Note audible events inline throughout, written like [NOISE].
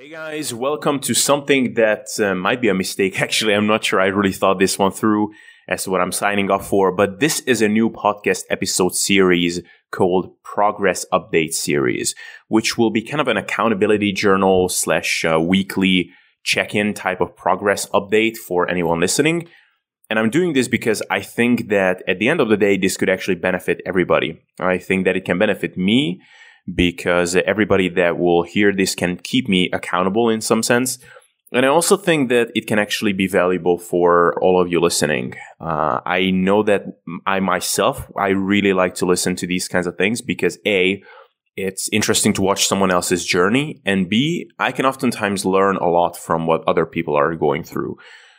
Hey guys, welcome to something that uh, might be a mistake. [LAUGHS] Actually, I'm not sure I really thought this one through as to what I'm signing up for, but this is a new podcast episode series called Progress Update Series, which will be kind of an accountability journal slash uh, weekly check-in type of progress update for anyone listening. And I'm doing this because I think that at the end of the day, this could actually benefit everybody. I think that it can benefit me because everybody that will hear this can keep me accountable in some sense. And I also think that it can actually be valuable for all of you listening. Uh, I know that I myself, I really like to listen to these kinds of things because A, it's interesting to watch someone else's journey, and B, I can oftentimes learn a lot from what other people are going through.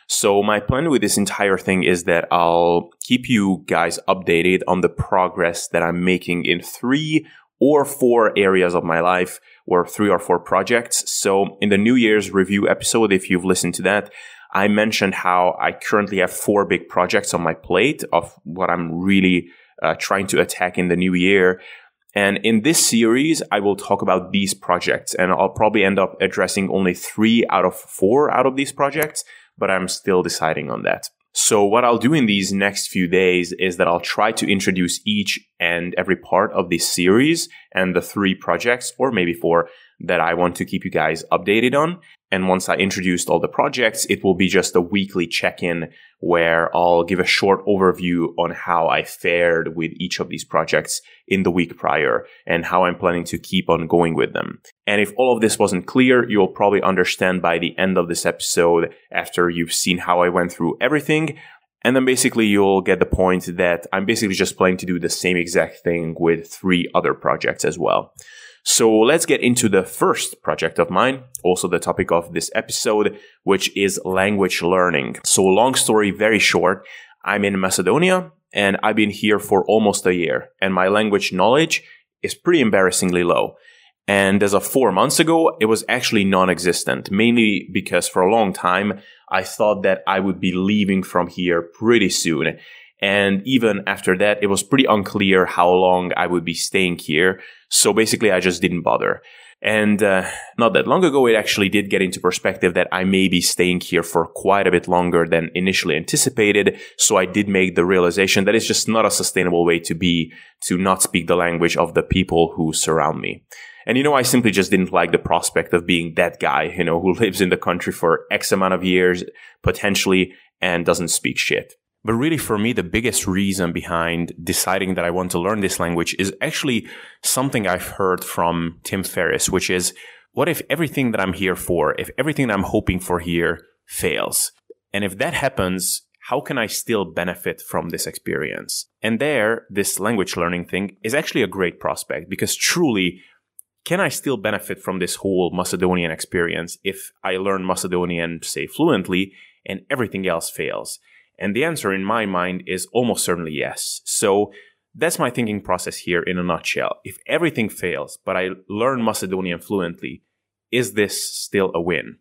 So my plan with this entire thing is that I'll keep you guys updated on the progress that I'm making in three or four areas of my life or three or four projects. So in the New Year's review episode, if you've listened to that, I mentioned how I currently have four big projects on my plate of what I'm really uh, trying to attack in the new year. And in this series, I will talk about these projects and I'll probably end up addressing only three out of four out of these projects, but I'm still deciding on that. So what I'll do in these next few days is that I'll try to introduce each and every part of this series and the three projects or maybe four that I want to keep you guys updated on. And once I introduced all the projects, it will be just a weekly check-in where I'll give a short overview on how I fared with each of these projects in the week prior and how I'm planning to keep on going with them. And if all of this wasn't clear, you'll probably understand by the end of this episode after you've seen how I went through everything. And then basically you'll get the point that I'm basically just planning to do the same exact thing with three other projects as well. So let's get into the first project of mine, also the topic of this episode, which is language learning. So long story very short, I'm in Macedonia and I've been here for almost a year and my language knowledge is pretty embarrassingly low. And as of four months ago, it was actually non-existent, mainly because for a long time, I thought that I would be leaving from here pretty soon. And even after that, it was pretty unclear how long I would be staying here. So basically, I just didn't bother. And uh, not that long ago, it actually did get into perspective that I may be staying here for quite a bit longer than initially anticipated. So I did make the realization that it's just not a sustainable way to be to not speak the language of the people who surround me. And you know, I simply just didn't like the prospect of being that guy, you know, who [LAUGHS] lives in the country for X amount of years, potentially, and doesn't speak shit. But really, for me, the biggest reason behind deciding that I want to learn this language is actually something I've heard from Tim Ferriss, which is what if everything that I'm here for, if everything that I'm hoping for here fails? And if that happens, how can I still benefit from this experience? And there, this language learning thing is actually a great prospect because truly, can I still benefit from this whole Macedonian experience if I learn Macedonian, say, fluently and everything else fails? And the answer in my mind is almost certainly yes. So that's my thinking process here in a nutshell. If everything fails, but I learn Macedonian fluently, is this still a win?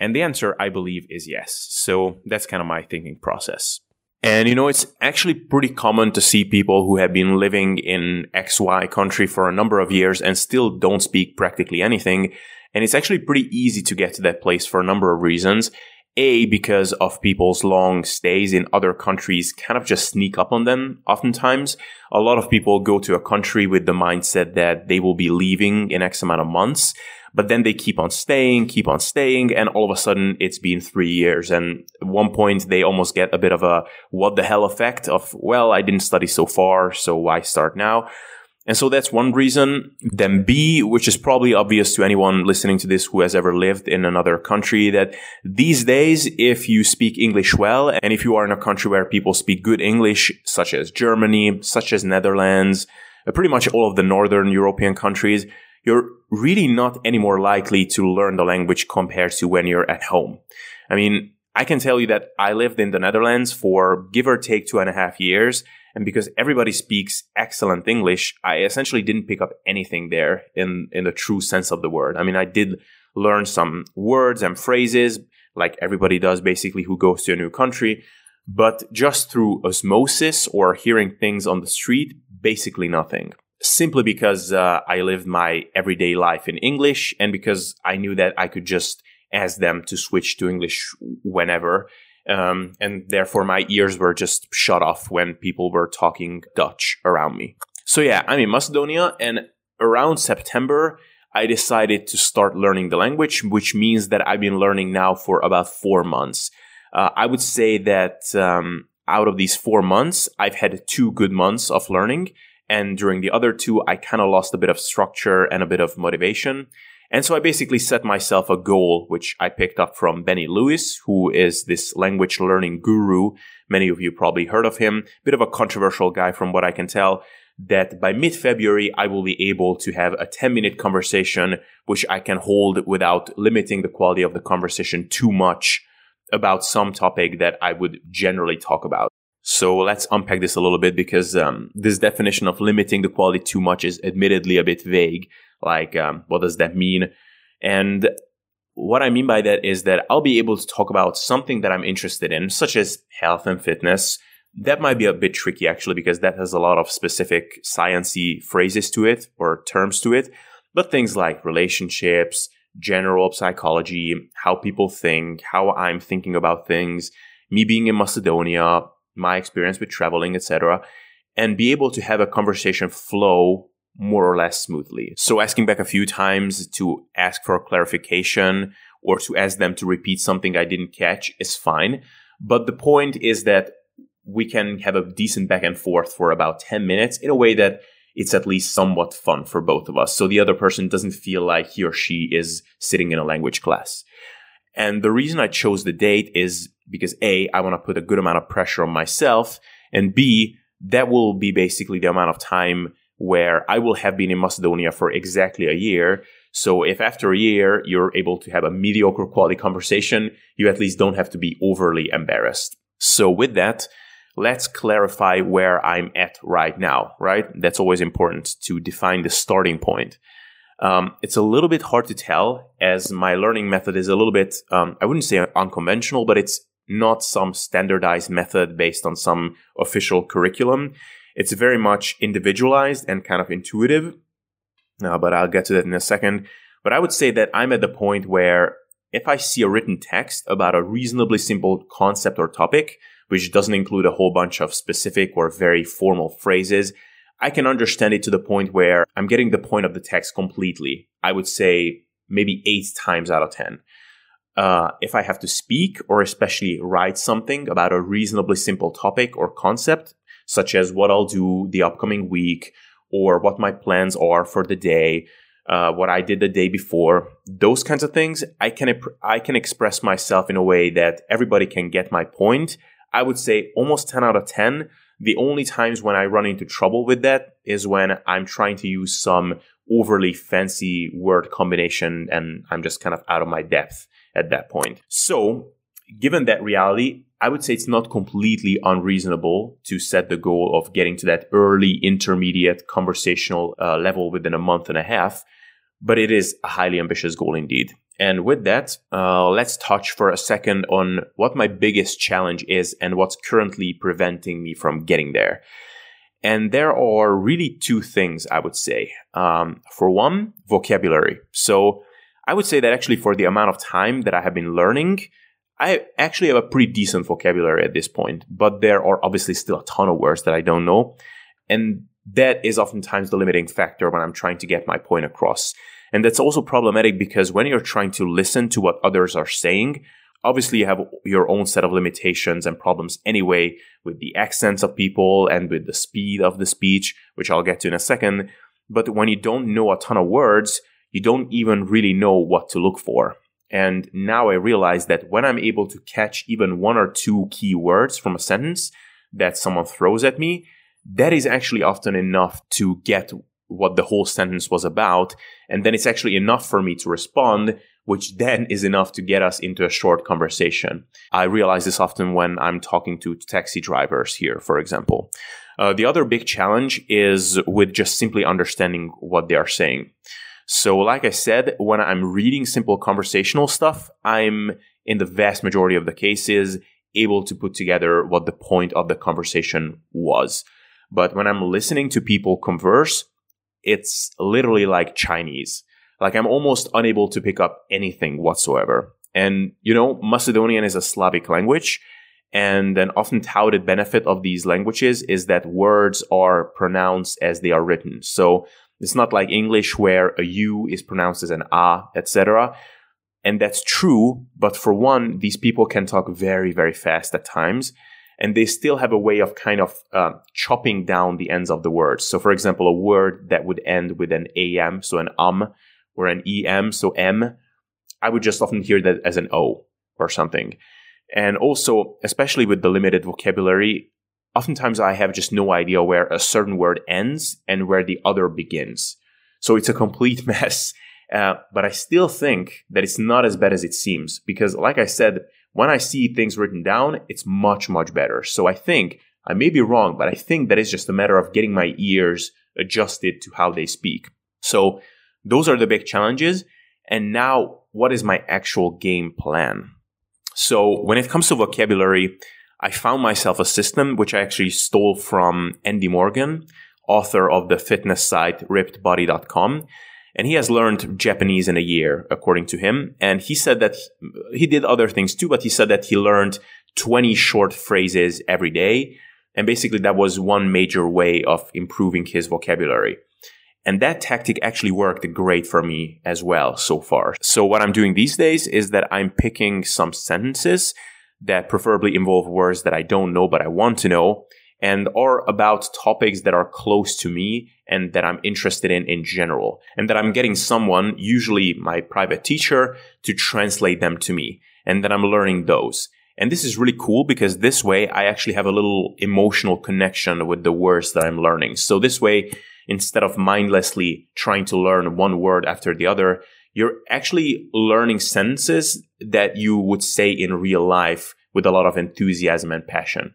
And the answer, I believe, is yes. So that's kind of my thinking process. And you know, it's actually pretty common to see people who have been living in XY country for a number of years and still don't speak practically anything. And it's actually pretty easy to get to that place for a number of reasons. A, because of people's long stays in other countries kind of just sneak up on them oftentimes. A lot of people go to a country with the mindset that they will be leaving in X amount of months, but then they keep on staying, keep on staying, and all of a sudden it's been three years. And at one point they almost get a bit of a what the hell effect of, well, I didn't study so far, so why start now? And so that's one reason. Then B, which is probably obvious to anyone listening to this who has ever lived in another country, that these days, if you speak English well, and if you are in a country where people speak good English, such as Germany, such as Netherlands, uh, pretty much all of the Northern European countries, you're really not any more likely to learn the language compared to when you're at home. I mean, I can tell you that I lived in the Netherlands for give or take two and a half years and because everybody speaks excellent English, I essentially didn't pick up anything there in, in the true sense of the word. I mean, I did learn some words and phrases like everybody does basically who goes to a new country, but just through osmosis or hearing things on the street, basically nothing. simply because uh, I lived my everyday life in English and because I knew that I could just ask them to switch to English whenever. Um, and therefore my ears were just shut off when people were talking Dutch around me. So yeah, I'm in Macedonia and around September, I decided to start learning the language, which means that I've been learning now for about four months. Uh, I would say that um, out of these four months, I've had two good months of learning. And during the other two, I kind of lost a bit of structure and a bit of motivation. And so I basically set myself a goal, which I picked up from Benny Lewis, who is this language learning guru. Many of you probably heard of him. Bit of a controversial guy from what I can tell that by mid February, I will be able to have a 10 minute conversation, which I can hold without limiting the quality of the conversation too much about some topic that I would generally talk about. So let's unpack this a little bit because um, this definition of limiting the quality too much is admittedly a bit vague. Like, um, what does that mean? And what I mean by that is that I'll be able to talk about something that I'm interested in, such as health and fitness. That might be a bit tricky actually because that has a lot of specific sciency phrases to it or terms to it. But things like relationships, general psychology, how people think, how I'm thinking about things, me being in Macedonia, my experience with traveling, etc., and be able to have a conversation flow more or less smoothly. So asking back a few times to ask for clarification or to ask them to repeat something I didn't catch is fine. But the point is that we can have a decent back and forth for about 10 minutes in a way that it's at least somewhat fun for both of us. So the other person doesn't feel like he or she is sitting in a language class. And the reason I chose the date is because A, I want to put a good amount of pressure on myself. And B, that will be basically the amount of time where I will have been in Macedonia for exactly a year. So if after a year you're able to have a mediocre quality conversation, you at least don't have to be overly embarrassed. So with that, let's clarify where I'm at right now, right? That's always important to define the starting point. Um, it's a little bit hard to tell as my learning method is a little bit, um, I wouldn't say unconventional, but it's not some standardized method based on some official curriculum. It's very much individualized and kind of intuitive. Uh, but I'll get to that in a second. But I would say that I'm at the point where if I see a written text about a reasonably simple concept or topic, which doesn't include a whole bunch of specific or very formal phrases, I can understand it to the point where I'm getting the point of the text completely. I would say maybe eight times out of 10. Uh, if I have to speak or especially write something about a reasonably simple topic or concept, such as what I'll do the upcoming week or what my plans are for the day, uh, what I did the day before, those kinds of things, I can I can express myself in a way that everybody can get my point I would say almost 10 out of 10. The only times when I run into trouble with that is when I'm trying to use some overly fancy word combination and I'm just kind of out of my depth at that point. So, given that reality, I would say it's not completely unreasonable to set the goal of getting to that early intermediate conversational uh, level within a month and a half, but it is a highly ambitious goal indeed. And with that, uh, let's touch for a second on what my biggest challenge is and what's currently preventing me from getting there. And there are really two things I would say. Um, for one, vocabulary. So I would say that actually for the amount of time that I have been learning, I actually have a pretty decent vocabulary at this point, but there are obviously still a ton of words that I don't know. And that is oftentimes the limiting factor when I'm trying to get my point across. And that's also problematic because when you're trying to listen to what others are saying, obviously you have your own set of limitations and problems anyway with the accents of people and with the speed of the speech, which I'll get to in a second. But when you don't know a ton of words, you don't even really know what to look for. And now I realize that when I'm able to catch even one or two key words from a sentence that someone throws at me, that is actually often enough to get what the whole sentence was about. And then it's actually enough for me to respond, which then is enough to get us into a short conversation. I realize this often when I'm talking to taxi drivers here, for example. Uh, the other big challenge is with just simply understanding what they are saying. So, like I said, when I'm reading simple conversational stuff, I'm in the vast majority of the cases able to put together what the point of the conversation was. But when I'm listening to people converse, it's literally like Chinese. Like I'm almost unable to pick up anything whatsoever. And, you know, Macedonian is a Slavic language. And an often touted benefit of these languages is that words are pronounced as they are written. So it's not like English where a U is pronounced as an A, etc. And that's true. But for one, these people can talk very, very fast at times. And they still have a way of kind of uh, chopping down the ends of the words. So, for example, a word that would end with an AM, so an um, or an EM, so M, I would just often hear that as an O or something. And also, especially with the limited vocabulary, oftentimes I have just no idea where a certain word ends and where the other begins. So it's a complete [LAUGHS] mess. Uh, but I still think that it's not as bad as it seems because, like I said, when I see things written down, it's much, much better. So I think I may be wrong, but I think that it's just a matter of getting my ears adjusted to how they speak. So those are the big challenges. And now, what is my actual game plan? So when it comes to vocabulary, I found myself a system which I actually stole from Andy Morgan, author of the fitness site rippedbody.com. And he has learned Japanese in a year, according to him. And he said that he did other things too, but he said that he learned 20 short phrases every day. And basically that was one major way of improving his vocabulary. And that tactic actually worked great for me as well so far. So what I'm doing these days is that I'm picking some sentences that preferably involve words that I don't know but I want to know and are about topics that are close to me and that I'm interested in in general. And that I'm getting someone, usually my private teacher, to translate them to me. And that I'm learning those. And this is really cool because this way I actually have a little emotional connection with the words that I'm learning. So this way, instead of mindlessly trying to learn one word after the other, you're actually learning sentences that you would say in real life with a lot of enthusiasm and passion.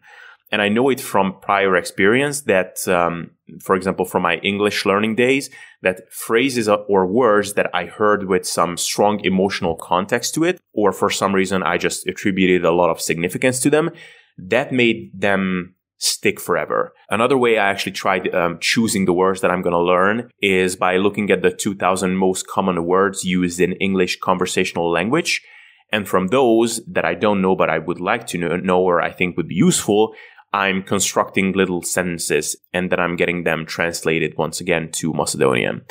And I know it from prior experience that, um, for example, from my English learning days, that phrases or words that I heard with some strong emotional context to it, or for some reason I just attributed a lot of significance to them, that made them stick forever. Another way I actually tried um, choosing the words that I'm going to learn is by looking at the 2000 most common words used in English conversational language. And from those that I don't know, but I would like to know or I think would be useful, I'm constructing little sentences and then I'm getting them translated once again to Macedonian.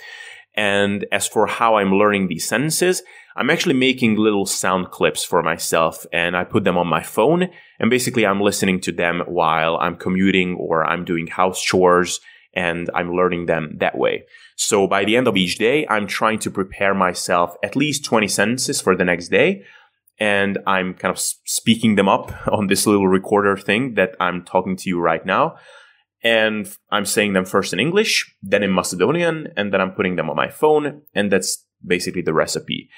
And as for how I'm learning these sentences, I'm actually making little sound clips for myself and I put them on my phone. And basically, I'm listening to them while I'm commuting or I'm doing house chores and I'm learning them that way. So by the end of each day, I'm trying to prepare myself at least 20 sentences for the next day. And I'm kind of speaking them up [LAUGHS] on this little recorder thing that I'm talking to you right now. And I'm saying them first in English, then in Macedonian, and then I'm putting them on my phone. And that's basically the recipe.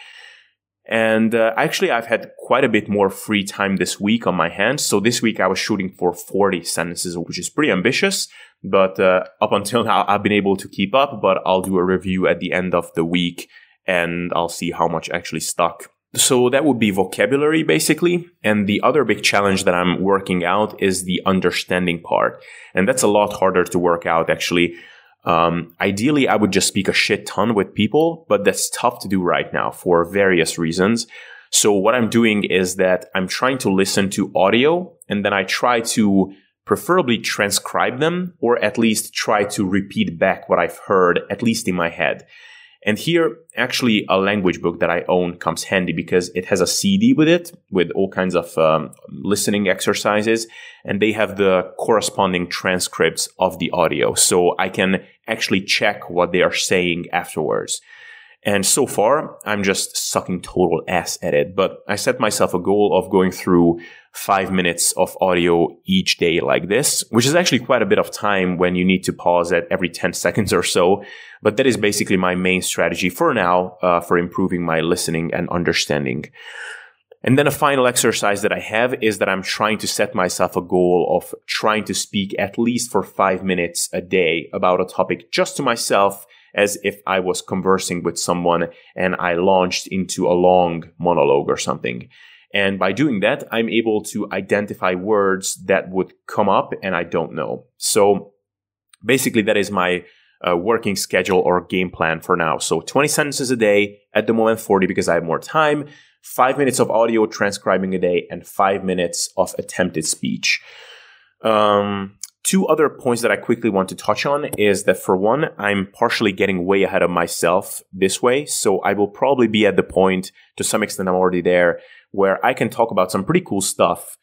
And uh, actually, I've had quite a bit more free time this week on my hands. So this week I was shooting for 40 sentences, which is pretty ambitious. But uh, up until now, I've been able to keep up. But I'll do a review at the end of the week and I'll see how much actually stuck. So that would be vocabulary basically. And the other big challenge that I'm working out is the understanding part. And that's a lot harder to work out actually. Um, ideally, I would just speak a shit ton with people, but that's tough to do right now for various reasons. So what I'm doing is that I'm trying to listen to audio and then I try to preferably transcribe them or at least try to repeat back what I've heard, at least in my head. And here, actually, a language book that I own comes handy because it has a CD with it with all kinds of um, listening exercises, and they have the corresponding transcripts of the audio. So I can actually check what they are saying afterwards. And so far, I'm just sucking total ass at it. But I set myself a goal of going through five minutes of audio each day like this, which is actually quite a bit of time when you need to pause at every 10 seconds or so. But that is basically my main strategy for now uh, for improving my listening and understanding. And then a final exercise that I have is that I'm trying to set myself a goal of trying to speak at least for five minutes a day about a topic just to myself as if I was conversing with someone and I launched into a long monologue or something. And by doing that, I'm able to identify words that would come up and I don't know. So basically that is my uh, working schedule or game plan for now. So 20 sentences a day, at the moment 40 because I have more time, five minutes of audio transcribing a day, and five minutes of attempted speech. Um, two other points that I quickly want to touch on is that for one, I'm partially getting way ahead of myself this way. So I will probably be at the point to some extent I'm already there where I can talk about some pretty cool stuff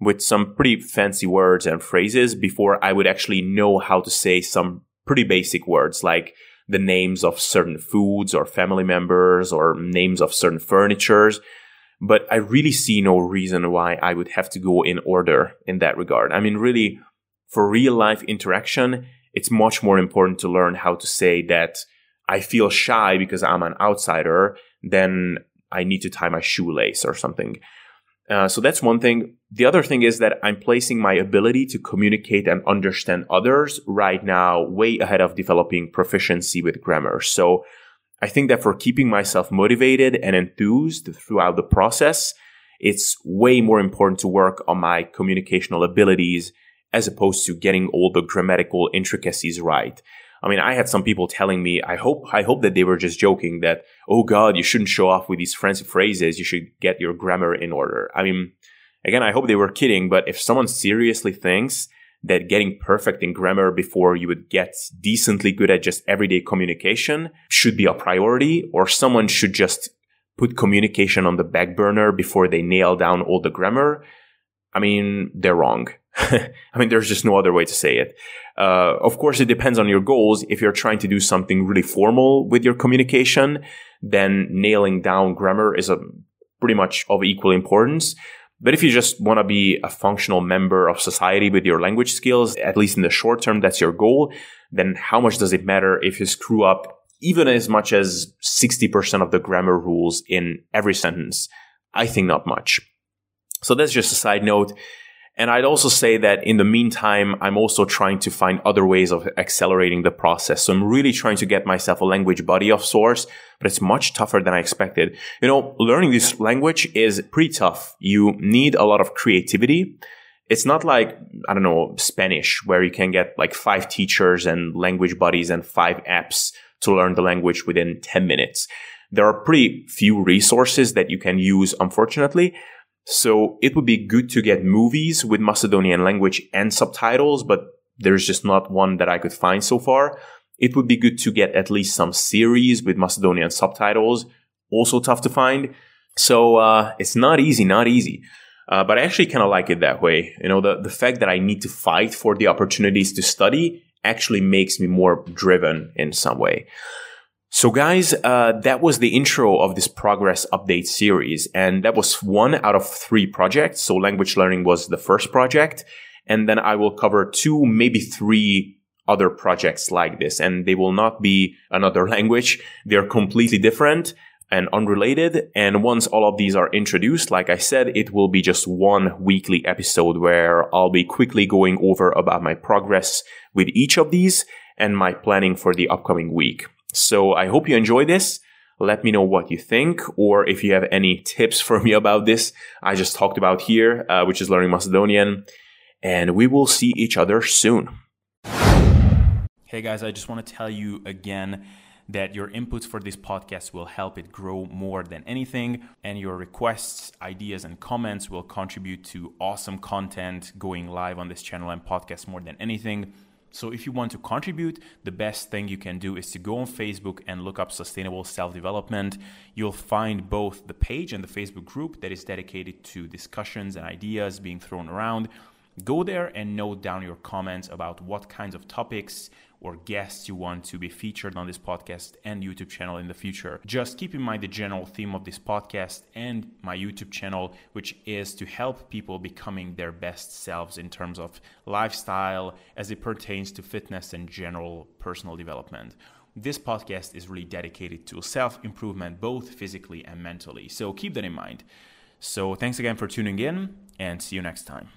with some pretty fancy words and phrases before I would actually know how to say some pretty basic words like the names of certain foods or family members or names of certain furnitures. But I really see no reason why I would have to go in order in that regard. I mean, really, for real life interaction, it's much more important to learn how to say that I feel shy because I'm an outsider than I need to tie my shoelace or something. Uh, so that's one thing. The other thing is that I'm placing my ability to communicate and understand others right now way ahead of developing proficiency with grammar. So I think that for keeping myself motivated and enthused throughout the process, it's way more important to work on my communicational abilities as opposed to getting all the grammatical intricacies right. I mean, I had some people telling me, I hope, I hope that they were just joking that, oh God, you shouldn't show off with these fancy phrases. You should get your grammar in order. I mean, again, I hope they were kidding, but if someone seriously thinks that getting perfect in grammar before you would get decently good at just everyday communication should be a priority, or someone should just put communication on the back burner before they nail down all the grammar, I mean, they're wrong. [LAUGHS] I mean, there's just no other way to say it. Uh, of course, it depends on your goals. If you're trying to do something really formal with your communication, then nailing down grammar is a pretty much of equal importance. But if you just want to be a functional member of society with your language skills, at least in the short term, that's your goal, then how much does it matter if you screw up even as much as 60% of the grammar rules in every sentence? I think not much. So that's just a side note. And I'd also say that in the meantime, I'm also trying to find other ways of accelerating the process. So I'm really trying to get myself a language buddy of sorts, but it's much tougher than I expected. You know, learning this language is pretty tough. You need a lot of creativity. It's not like, I don't know, Spanish, where you can get like five teachers and language buddies and five apps to learn the language within 10 minutes. There are pretty few resources that you can use, unfortunately. So it would be good to get movies with Macedonian language and subtitles, but there's just not one that I could find so far. It would be good to get at least some series with Macedonian subtitles, also tough to find. So uh, it's not easy, not easy. Uh, but I actually kind of like it that way. You know, the, the fact that I need to fight for the opportunities to study actually makes me more driven in some way. So guys, uh, that was the intro of this progress update series. And that was one out of three projects. So language learning was the first project. And then I will cover two, maybe three other projects like this. And they will not be another [LAUGHS] language. They're completely different and unrelated. And once all of these are introduced, like I said, it will be just one weekly episode where I'll be quickly going over about my progress with each of these and my planning for the upcoming week. So I hope you enjoy this. Let me know what you think, or if you have any tips for me about this I just talked about here, uh, which is learning Macedonian. And we will see each other soon. Hey guys, I just want to tell you again that your inputs for this podcast will help it grow more than anything, and your requests, ideas, and comments will contribute to awesome content going live on this channel and podcast more than anything. So if you want to contribute, the best thing you can do is to go on Facebook and look up sustainable self-development. You'll find both the page and the Facebook group that is dedicated to discussions and ideas being thrown around. Go there and note down your comments about what kinds of topics or guests you want to be featured on this podcast and YouTube channel in the future. Just keep in mind the general theme of this podcast and my YouTube channel, which is to help people becoming their best selves in terms of lifestyle as it pertains to fitness and general personal development. This podcast is really dedicated to self improvement, both physically and mentally. So keep that in mind. So, thanks again for tuning in and see you next time.